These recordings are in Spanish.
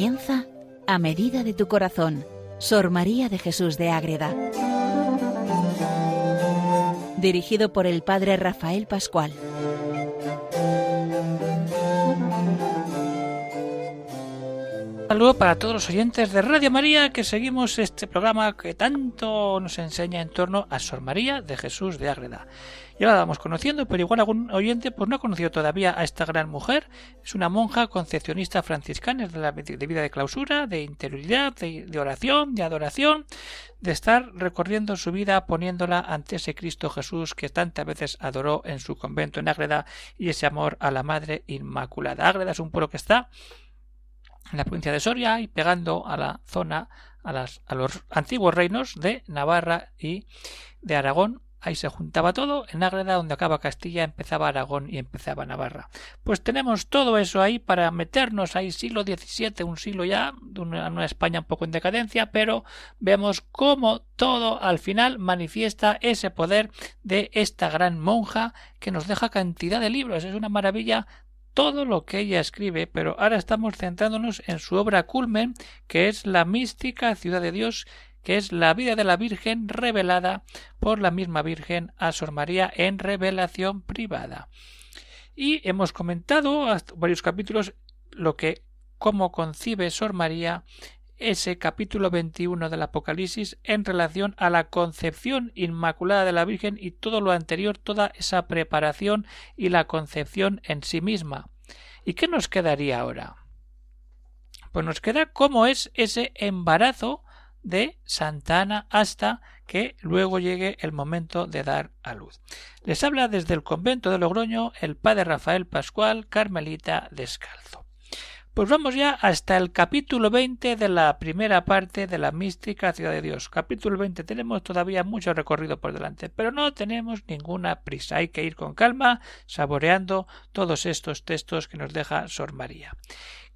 comienza a medida de tu corazón, Sor María de Jesús de Ágreda. Dirigido por el Padre Rafael Pascual. Saludo para todos los oyentes de Radio María que seguimos este programa que tanto nos enseña en torno a Sor María de Jesús de Ágreda. Ya la vamos conociendo, pero igual algún oyente pues no ha conocido todavía a esta gran mujer. Es una monja concepcionista franciscana de, la, de vida de clausura, de interioridad, de, de oración, de adoración, de estar recorriendo su vida poniéndola ante ese Cristo Jesús que tantas veces adoró en su convento en Ágreda y ese amor a la Madre Inmaculada. Ágreda es un pueblo que está en la provincia de Soria y pegando a la zona, a, las, a los antiguos reinos de Navarra y de Aragón. Ahí se juntaba todo, en Ágreda, donde acaba Castilla, empezaba Aragón y empezaba Navarra. Pues tenemos todo eso ahí para meternos ahí, siglo XVII, un siglo ya, una, una España un poco en decadencia, pero vemos cómo todo al final manifiesta ese poder de esta gran monja que nos deja cantidad de libros. Es una maravilla todo lo que ella escribe, pero ahora estamos centrándonos en su obra culmen, que es la mística ciudad de Dios, que es la vida de la Virgen revelada por la misma Virgen a Sor María en revelación privada. Y hemos comentado varios capítulos lo que cómo concibe Sor María ese capítulo 21 del Apocalipsis en relación a la concepción inmaculada de la Virgen y todo lo anterior, toda esa preparación y la concepción en sí misma. ¿Y qué nos quedaría ahora? Pues nos queda cómo es ese embarazo de Santa Ana hasta que luego llegue el momento de dar a luz. Les habla desde el convento de Logroño el padre Rafael Pascual, Carmelita Descalzo. Pues vamos ya hasta el capítulo 20 de la primera parte de la mística ciudad de Dios. Capítulo 20 tenemos todavía mucho recorrido por delante, pero no tenemos ninguna prisa. Hay que ir con calma, saboreando todos estos textos que nos deja Sor María.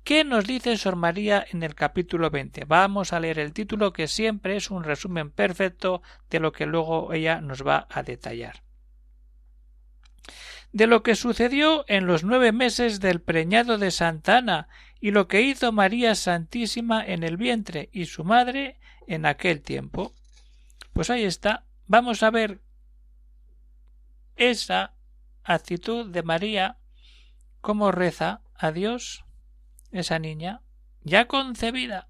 ¿Qué nos dice Sor María en el capítulo 20? Vamos a leer el título que siempre es un resumen perfecto de lo que luego ella nos va a detallar de lo que sucedió en los nueve meses del preñado de Santa Ana y lo que hizo María Santísima en el vientre y su madre en aquel tiempo. Pues ahí está. Vamos a ver esa actitud de María, cómo reza a Dios esa niña, ya concebida,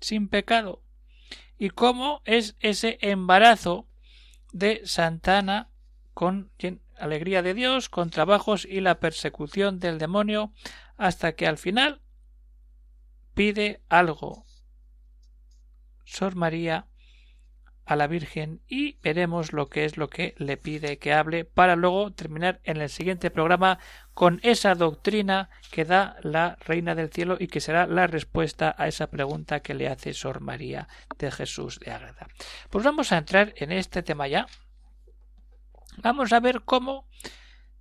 sin pecado, y cómo es ese embarazo de Santana con alegría de Dios, con trabajos y la persecución del demonio, hasta que al final pide algo. Sor María a la Virgen y veremos lo que es lo que le pide que hable para luego terminar en el siguiente programa con esa doctrina que da la Reina del Cielo y que será la respuesta a esa pregunta que le hace Sor María de Jesús de Ágreda. Pues vamos a entrar en este tema ya Vamos a ver cómo,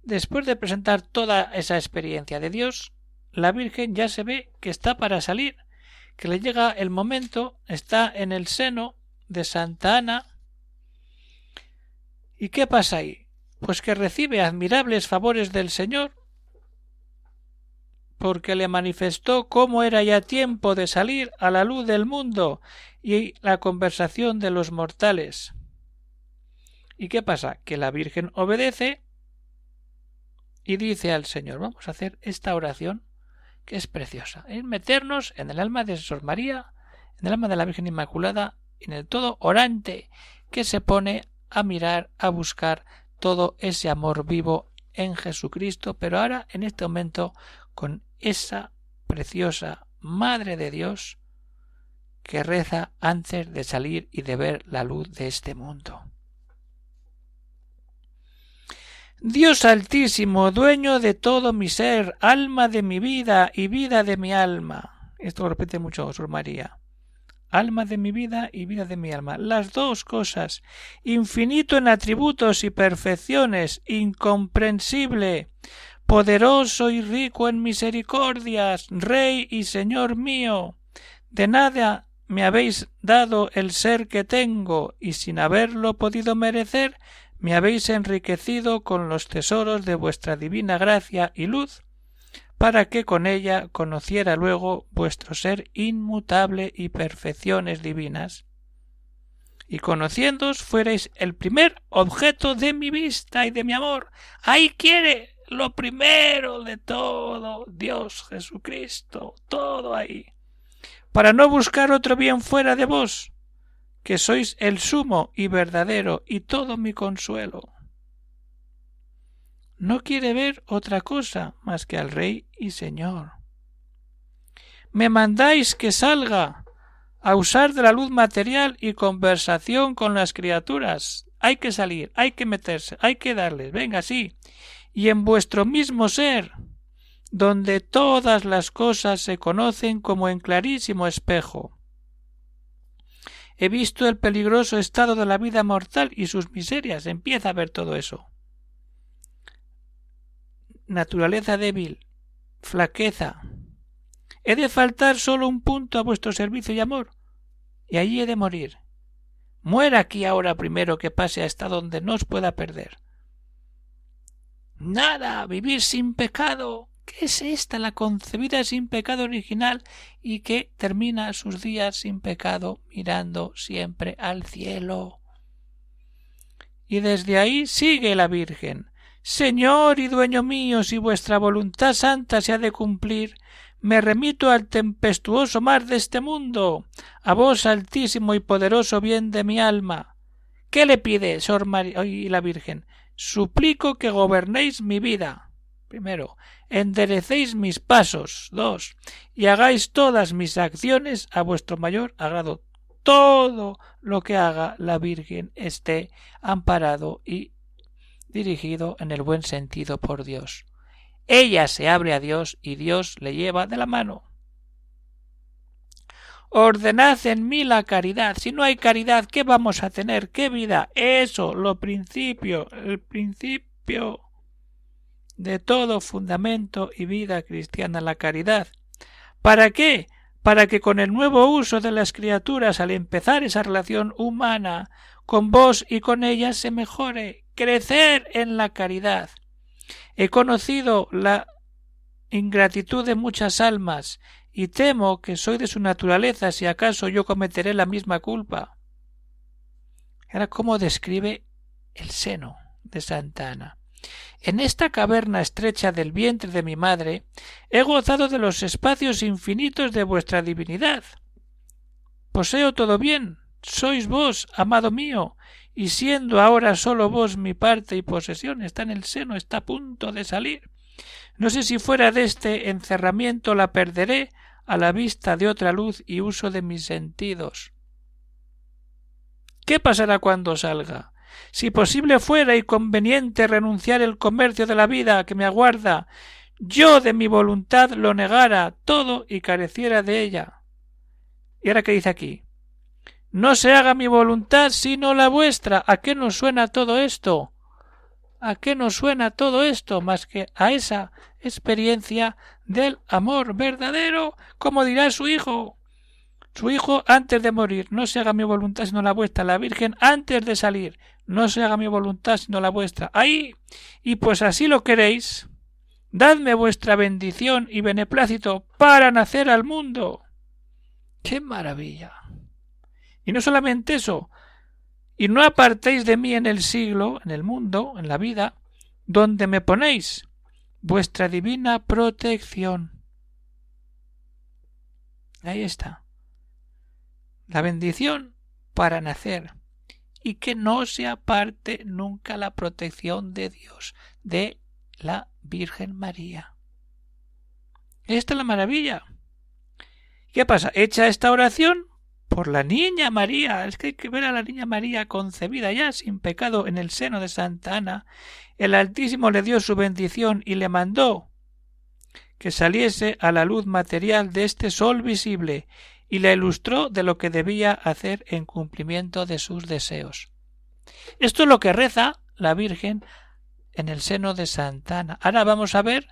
después de presentar toda esa experiencia de Dios, la Virgen ya se ve que está para salir, que le llega el momento, está en el seno de Santa Ana. ¿Y qué pasa ahí? Pues que recibe admirables favores del Señor, porque le manifestó cómo era ya tiempo de salir a la luz del mundo y la conversación de los mortales. ¿Y qué pasa? Que la Virgen obedece y dice al Señor, vamos a hacer esta oración que es preciosa, es meternos en el alma de Sor María, en el alma de la Virgen Inmaculada, en el todo orante que se pone a mirar, a buscar todo ese amor vivo en Jesucristo, pero ahora en este momento con esa preciosa Madre de Dios que reza antes de salir y de ver la luz de este mundo. Dios altísimo, dueño de todo mi ser, alma de mi vida y vida de mi alma. Esto lo repite mucho Sor María. Alma de mi vida y vida de mi alma. Las dos cosas. Infinito en atributos y perfecciones, incomprensible, poderoso y rico en misericordias, Rey y Señor mío. De nada me habéis dado el ser que tengo, y sin haberlo podido merecer, me habéis enriquecido con los tesoros de vuestra divina gracia y luz, para que con ella conociera luego vuestro ser inmutable y perfecciones divinas, y conociéndoos fuerais el primer objeto de mi vista y de mi amor. Ahí quiere lo primero de todo, Dios Jesucristo, todo ahí, para no buscar otro bien fuera de vos, que sois el sumo y verdadero y todo mi consuelo. No quiere ver otra cosa más que al Rey y Señor. Me mandáis que salga a usar de la luz material y conversación con las criaturas. Hay que salir, hay que meterse, hay que darles, venga, sí. Y en vuestro mismo ser, donde todas las cosas se conocen como en clarísimo espejo. He visto el peligroso estado de la vida mortal y sus miserias. Empieza a ver todo eso. Naturaleza débil, flaqueza. He de faltar solo un punto a vuestro servicio y amor, y allí he de morir. Muera aquí ahora primero que pase hasta donde no os pueda perder. Nada, vivir sin pecado, ¿Qué es esta la concebida sin pecado original y que termina sus días sin pecado mirando siempre al cielo? Y desde ahí sigue la Virgen. Señor y dueño mío, si vuestra voluntad santa se ha de cumplir, me remito al tempestuoso mar de este mundo, a vos altísimo y poderoso bien de mi alma. ¿Qué le pide, Sor María y la Virgen? Suplico que gobernéis mi vida. Primero, enderecéis mis pasos. Dos, y hagáis todas mis acciones a vuestro mayor agrado. Todo lo que haga la Virgen esté amparado y dirigido en el buen sentido por Dios. Ella se abre a Dios y Dios le lleva de la mano. Ordenad en mí la caridad. Si no hay caridad, ¿qué vamos a tener? ¿Qué vida? Eso, lo principio, el principio de todo fundamento y vida cristiana la caridad. ¿Para qué? Para que con el nuevo uso de las criaturas al empezar esa relación humana con vos y con ellas se mejore, crecer en la caridad. He conocido la ingratitud de muchas almas y temo que soy de su naturaleza si acaso yo cometeré la misma culpa. Era como describe el seno de Santa Ana. En esta caverna estrecha del vientre de mi madre he gozado de los espacios infinitos de vuestra divinidad. Poseo todo bien, sois vos, amado mío, y siendo ahora solo vos mi parte y posesión, está en el seno, está a punto de salir. No sé si fuera de este encerramiento la perderé a la vista de otra luz y uso de mis sentidos. ¿Qué pasará cuando salga? Si posible fuera y conveniente renunciar el comercio de la vida que me aguarda, yo de mi voluntad lo negara todo y careciera de ella. Y ahora qué dice aquí. No se haga mi voluntad sino la vuestra. ¿A qué nos suena todo esto? ¿A qué nos suena todo esto más que a esa experiencia del amor verdadero, como dirá su hijo? Su hijo antes de morir, no se haga mi voluntad sino la vuestra, la Virgen antes de salir, no se haga mi voluntad sino la vuestra. Ahí, y pues así lo queréis, dadme vuestra bendición y beneplácito para nacer al mundo. ¡Qué maravilla! Y no solamente eso, y no apartéis de mí en el siglo, en el mundo, en la vida, donde me ponéis vuestra divina protección. Ahí está la bendición para nacer y que no se aparte nunca la protección de Dios, de la Virgen María. Esta es la maravilla. ¿Qué pasa? Hecha esta oración por la niña María. Es que hay que ver a la niña María concebida ya sin pecado en el seno de Santa Ana. El Altísimo le dio su bendición y le mandó que saliese a la luz material de este sol visible y la ilustró de lo que debía hacer en cumplimiento de sus deseos. Esto es lo que reza la Virgen en el seno de Santa Ana. Ahora vamos a ver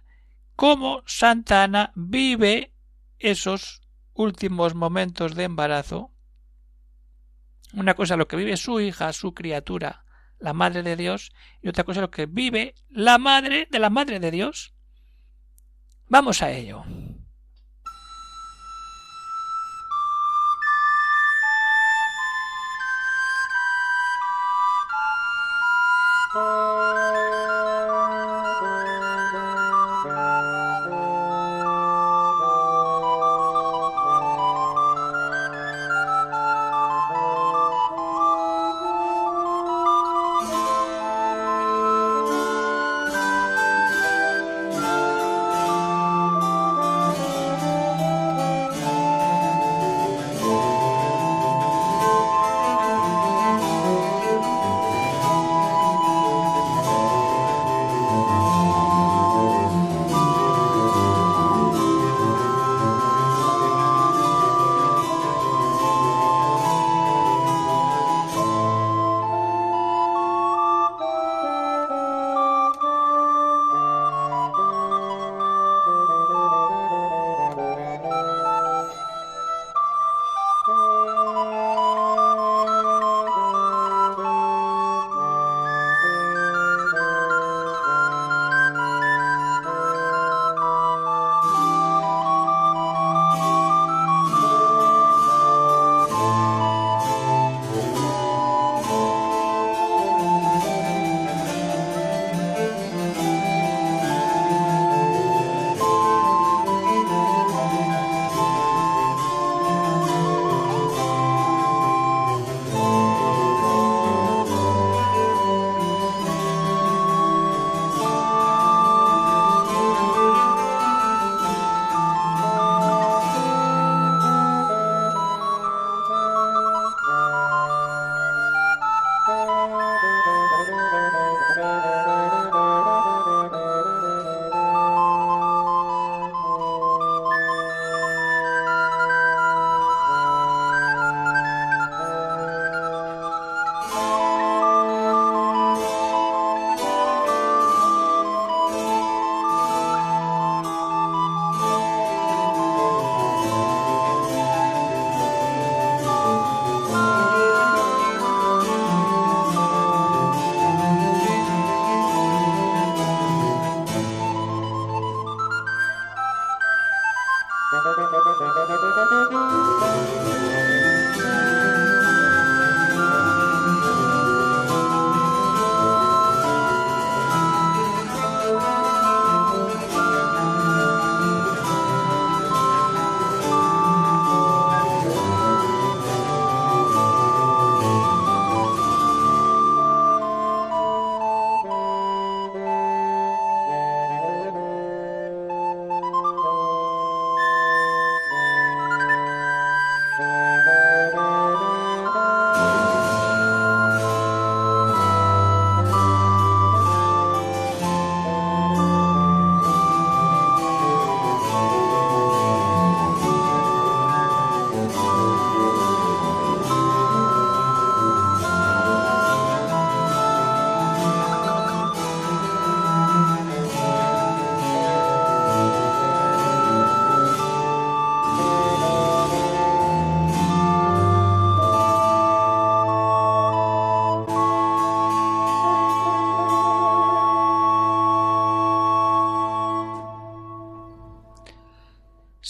cómo Santa Ana vive esos últimos momentos de embarazo. Una cosa lo que vive su hija, su criatura, la Madre de Dios, y otra cosa lo que vive la Madre de la Madre de Dios, Vamos a ello.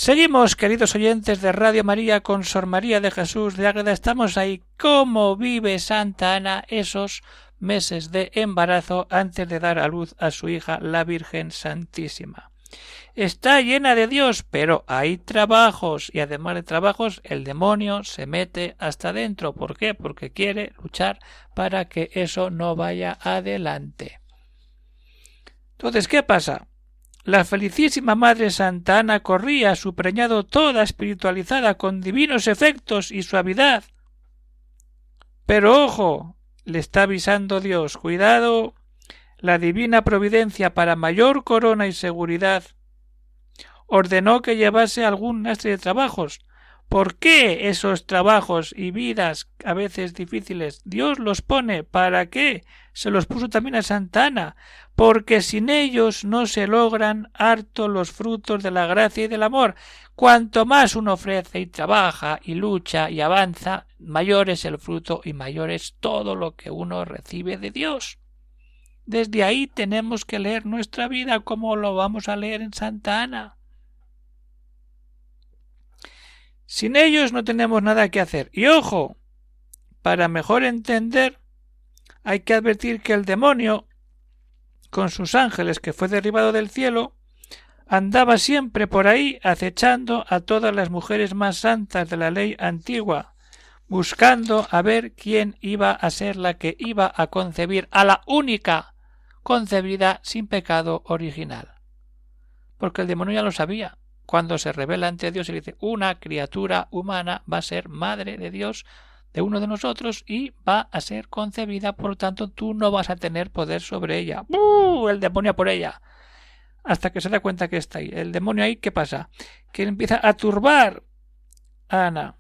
Seguimos, queridos oyentes de Radio María, con Sor María de Jesús de Ágreda. Estamos ahí. ¿Cómo vive Santa Ana esos meses de embarazo antes de dar a luz a su hija, la Virgen Santísima? Está llena de Dios, pero hay trabajos y además de trabajos el demonio se mete hasta dentro. ¿Por qué? Porque quiere luchar para que eso no vaya adelante. Entonces, ¿qué pasa? La felicísima Madre Santa Ana corría su preñado toda espiritualizada con divinos efectos y suavidad. Pero ojo, le está avisando Dios, cuidado, la divina providencia para mayor corona y seguridad ordenó que llevase algún lastre de trabajos. ¿Por qué esos trabajos y vidas a veces difíciles Dios los pone? ¿Para qué? Se los puso también a Santa Ana, porque sin ellos no se logran harto los frutos de la gracia y del amor. Cuanto más uno ofrece y trabaja y lucha y avanza, mayor es el fruto y mayor es todo lo que uno recibe de Dios. Desde ahí tenemos que leer nuestra vida como lo vamos a leer en Santa Ana. Sin ellos no tenemos nada que hacer. Y ojo, para mejor entender, hay que advertir que el demonio, con sus ángeles que fue derribado del cielo, andaba siempre por ahí acechando a todas las mujeres más santas de la ley antigua, buscando a ver quién iba a ser la que iba a concebir a la única concebida sin pecado original. Porque el demonio ya lo sabía. Cuando se revela ante Dios y dice una criatura humana va a ser madre de Dios de uno de nosotros y va a ser concebida, por lo tanto tú no vas a tener poder sobre ella. ¡Bú! El demonio por ella hasta que se da cuenta que está ahí. El demonio ahí, ¿qué pasa? Que empieza a turbar a Ana.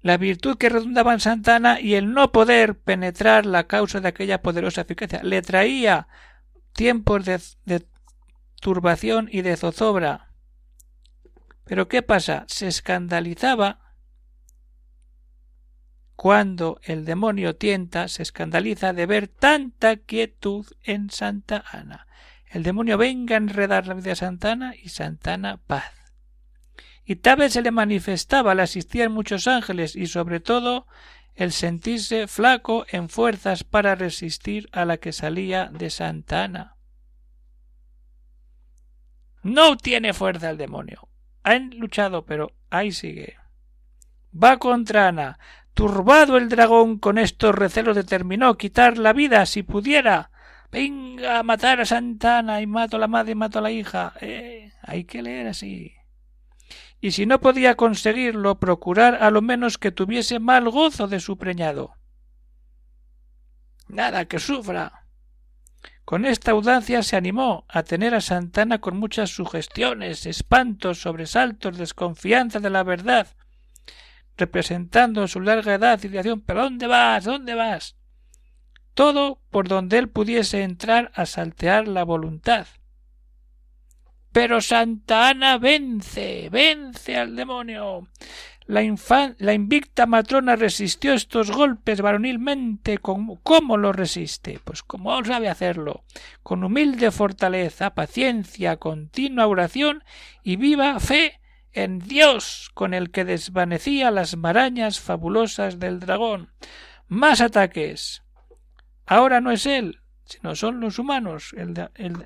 La virtud que redundaba en Santana y el no poder penetrar la causa de aquella poderosa eficacia le traía tiempos de, de turbación y de zozobra. Pero ¿qué pasa? Se escandalizaba cuando el demonio tienta, se escandaliza de ver tanta quietud en Santa Ana. El demonio venga a enredar la vida de Santa Ana y Santa Ana paz. Y tal vez se le manifestaba, le asistían muchos ángeles y sobre todo el sentirse flaco en fuerzas para resistir a la que salía de Santa Ana. No tiene fuerza el demonio. Han luchado, pero ahí sigue. Va contra Ana, Turbado el dragón con estos recelos determinó quitar la vida si pudiera. Venga a matar a Santana y mato a la madre y mato a la hija. Eh, hay que leer así. Y si no podía conseguirlo, procurar a lo menos que tuviese mal gozo de su preñado. Nada, que sufra. Con esta audacia se animó a tener a Santana con muchas sugestiones, espantos, sobresaltos, desconfianza de la verdad, representando su larga edad y dirección. ¿Pero dónde vas? ¿Dónde vas? Todo por donde él pudiese entrar a saltear la voluntad. Pero Santa Ana vence, vence al demonio. La, la invicta matrona resistió estos golpes varonilmente. ¿Cómo lo resiste? Pues como sabe hacerlo, con humilde fortaleza, paciencia, continua oración y viva fe en Dios con el que desvanecía las marañas fabulosas del dragón. Más ataques. Ahora no es él, sino son los humanos. El,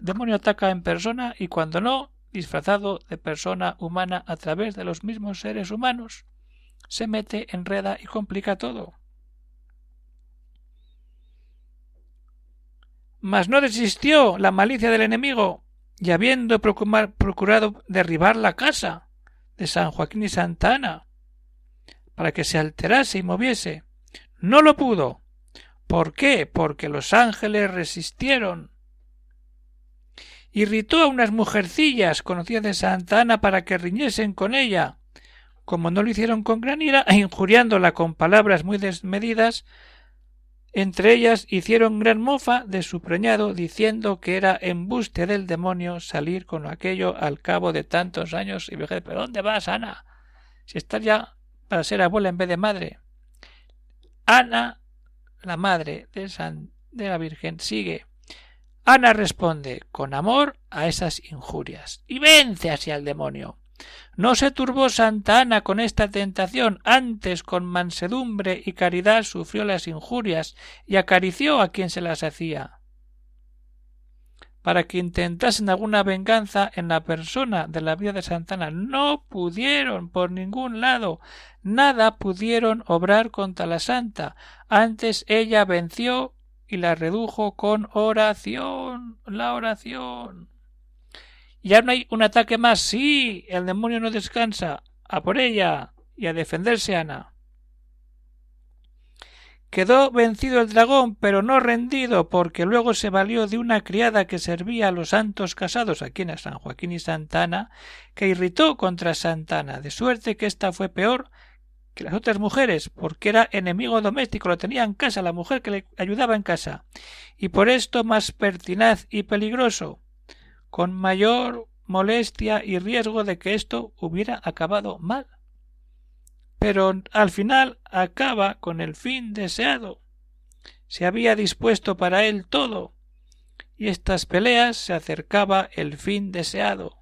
demonio ataca en persona y cuando no, disfrazado de persona humana a través de los mismos seres humanos, se mete, enreda y complica todo. Mas no desistió la malicia del enemigo, y habiendo procurado derribar la casa, de San Joaquín y Santa Ana, para que se alterase y moviese. No lo pudo. ¿Por qué? Porque los ángeles resistieron. Irritó a unas mujercillas conocidas de Santa Ana para que riñesen con ella. Como no lo hicieron con gran ira, injuriándola con palabras muy desmedidas, entre ellas hicieron gran mofa de su preñado, diciendo que era embuste del demonio salir con aquello al cabo de tantos años y vejez. ¿Pero dónde vas, Ana? Si estás ya para ser abuela en vez de madre. Ana, la madre de, San, de la Virgen, sigue. Ana responde con amor a esas injurias y vence así al demonio. No se turbó Santa Ana con esta tentación, antes con mansedumbre y caridad sufrió las injurias y acarició a quien se las hacía para que intentasen alguna venganza en la persona de la vida de Santana. No pudieron por ningún lado, nada pudieron obrar contra la santa. Antes ella venció y la redujo con oración, la oración. Ya no hay un ataque más. Sí, el demonio no descansa. A por ella. Y a defenderse Ana. Quedó vencido el dragón, pero no rendido, porque luego se valió de una criada que servía a los santos casados aquí en San Joaquín y Santana, que irritó contra Santana, de suerte que ésta fue peor que las otras mujeres, porque era enemigo doméstico, lo tenía en casa, la mujer que le ayudaba en casa, y por esto más pertinaz y peligroso, con mayor molestia y riesgo de que esto hubiera acabado mal. Pero al final acaba con el fin deseado. se había dispuesto para él todo, y estas peleas se acercaba el fin deseado.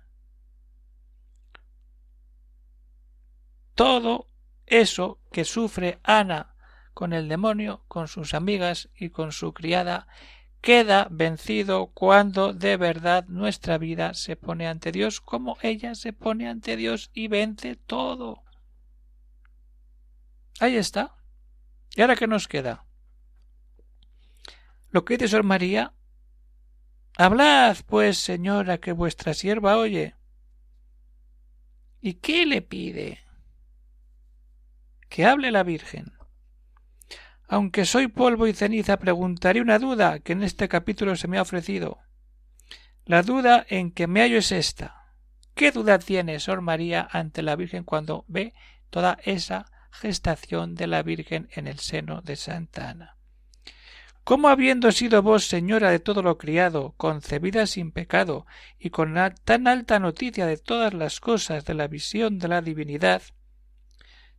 Todo eso que sufre Ana con el demonio, con sus amigas y con su criada, queda vencido cuando de verdad nuestra vida se pone ante Dios como ella se pone ante Dios y vence todo. Ahí está. ¿Y ahora qué nos queda? Lo que dice Sor María. Hablad, pues, señora, que vuestra sierva oye. ¿Y qué le pide? Que hable la Virgen. Aunque soy polvo y ceniza, preguntaré una duda que en este capítulo se me ha ofrecido. La duda en que me hallo es esta. ¿Qué duda tiene Sor María ante la Virgen cuando ve toda esa gestación de la Virgen en el seno de Santa Ana. ¿Cómo habiendo sido vos señora de todo lo criado, concebida sin pecado, y con tan alta noticia de todas las cosas de la visión de la divinidad,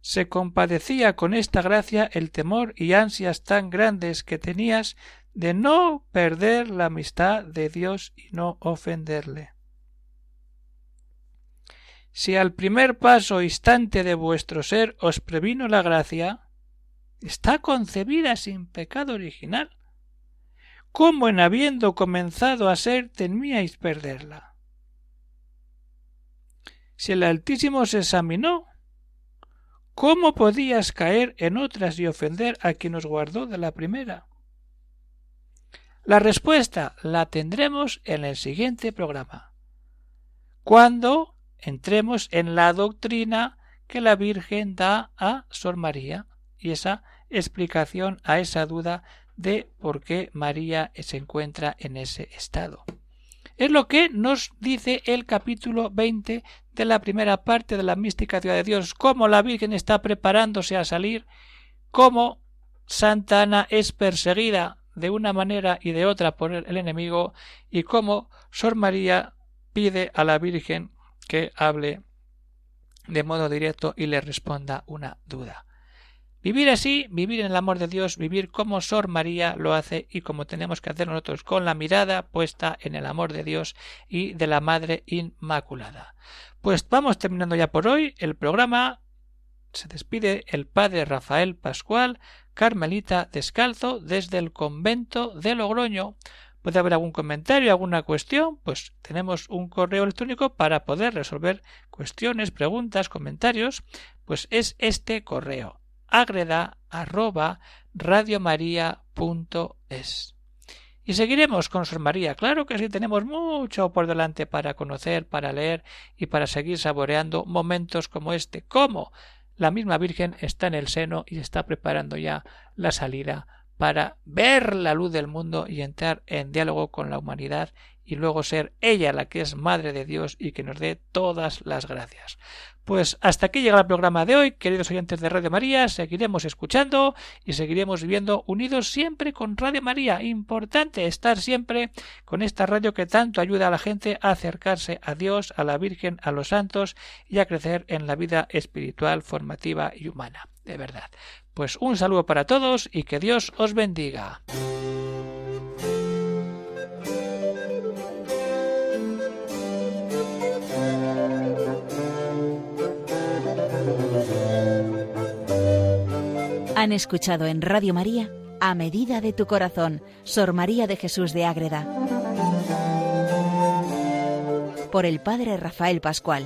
se compadecía con esta gracia el temor y ansias tan grandes que tenías de no perder la amistad de Dios y no ofenderle? si al primer paso instante de vuestro ser os previno la gracia, está concebida sin pecado original. ¿Cómo en habiendo comenzado a ser temíais perderla? Si el Altísimo se examinó, ¿cómo podías caer en otras y ofender a quien os guardó de la primera? La respuesta la tendremos en el siguiente programa. Cuando entremos en la doctrina que la Virgen da a Sor María y esa explicación a esa duda de por qué María se encuentra en ese estado. Es lo que nos dice el capítulo 20 de la primera parte de la mística ciudad de Dios, cómo la Virgen está preparándose a salir, cómo Santa Ana es perseguida de una manera y de otra por el enemigo y cómo Sor María pide a la Virgen que hable de modo directo y le responda una duda. Vivir así, vivir en el amor de Dios, vivir como Sor María lo hace y como tenemos que hacer nosotros, con la mirada puesta en el amor de Dios y de la Madre Inmaculada. Pues vamos terminando ya por hoy el programa. Se despide el Padre Rafael Pascual, Carmelita Descalzo, desde el convento de Logroño puede haber algún comentario, alguna cuestión, pues tenemos un correo electrónico para poder resolver cuestiones, preguntas, comentarios, pues es este correo agreda arroba radiomaria.es. Y seguiremos con Sor María. Claro que sí, tenemos mucho por delante para conocer, para leer y para seguir saboreando momentos como este. Como la misma Virgen está en el seno y está preparando ya la salida para ver la luz del mundo y entrar en diálogo con la humanidad y luego ser ella la que es Madre de Dios y que nos dé todas las gracias. Pues hasta aquí llega el programa de hoy, queridos oyentes de Radio María, seguiremos escuchando y seguiremos viviendo unidos siempre con Radio María. Importante estar siempre con esta radio que tanto ayuda a la gente a acercarse a Dios, a la Virgen, a los santos y a crecer en la vida espiritual, formativa y humana. De verdad. Pues un saludo para todos y que Dios os bendiga. Han escuchado en Radio María A Medida de tu Corazón, Sor María de Jesús de Ágreda. Por el Padre Rafael Pascual.